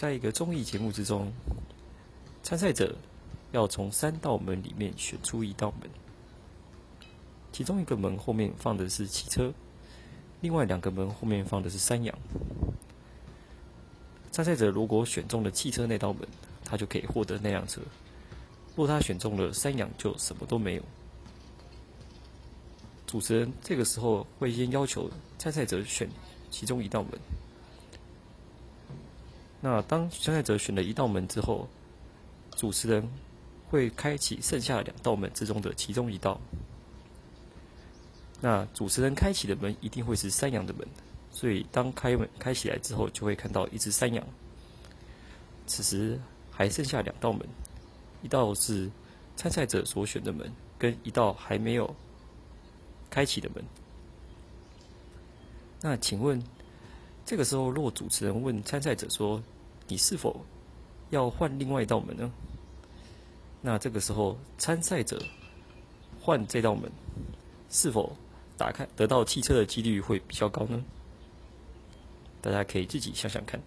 在一个综艺节目之中，参赛者要从三道门里面选出一道门，其中一个门后面放的是汽车，另外两个门后面放的是山羊。参赛者如果选中了汽车那道门，他就可以获得那辆车；若他选中了山羊，就什么都没有。主持人这个时候会先要求参赛者选其中一道门。那当参赛者选了一道门之后，主持人会开启剩下两道门之中的其中一道。那主持人开启的门一定会是山羊的门，所以当开门开起来之后，就会看到一只山羊。此时还剩下两道门，一道是参赛者所选的门，跟一道还没有。开启的门。那请问，这个时候若主持人问参赛者说：“你是否要换另外一道门呢？”那这个时候参赛者换这道门，是否打开得到汽车的几率会比较高呢？大家可以自己想想看。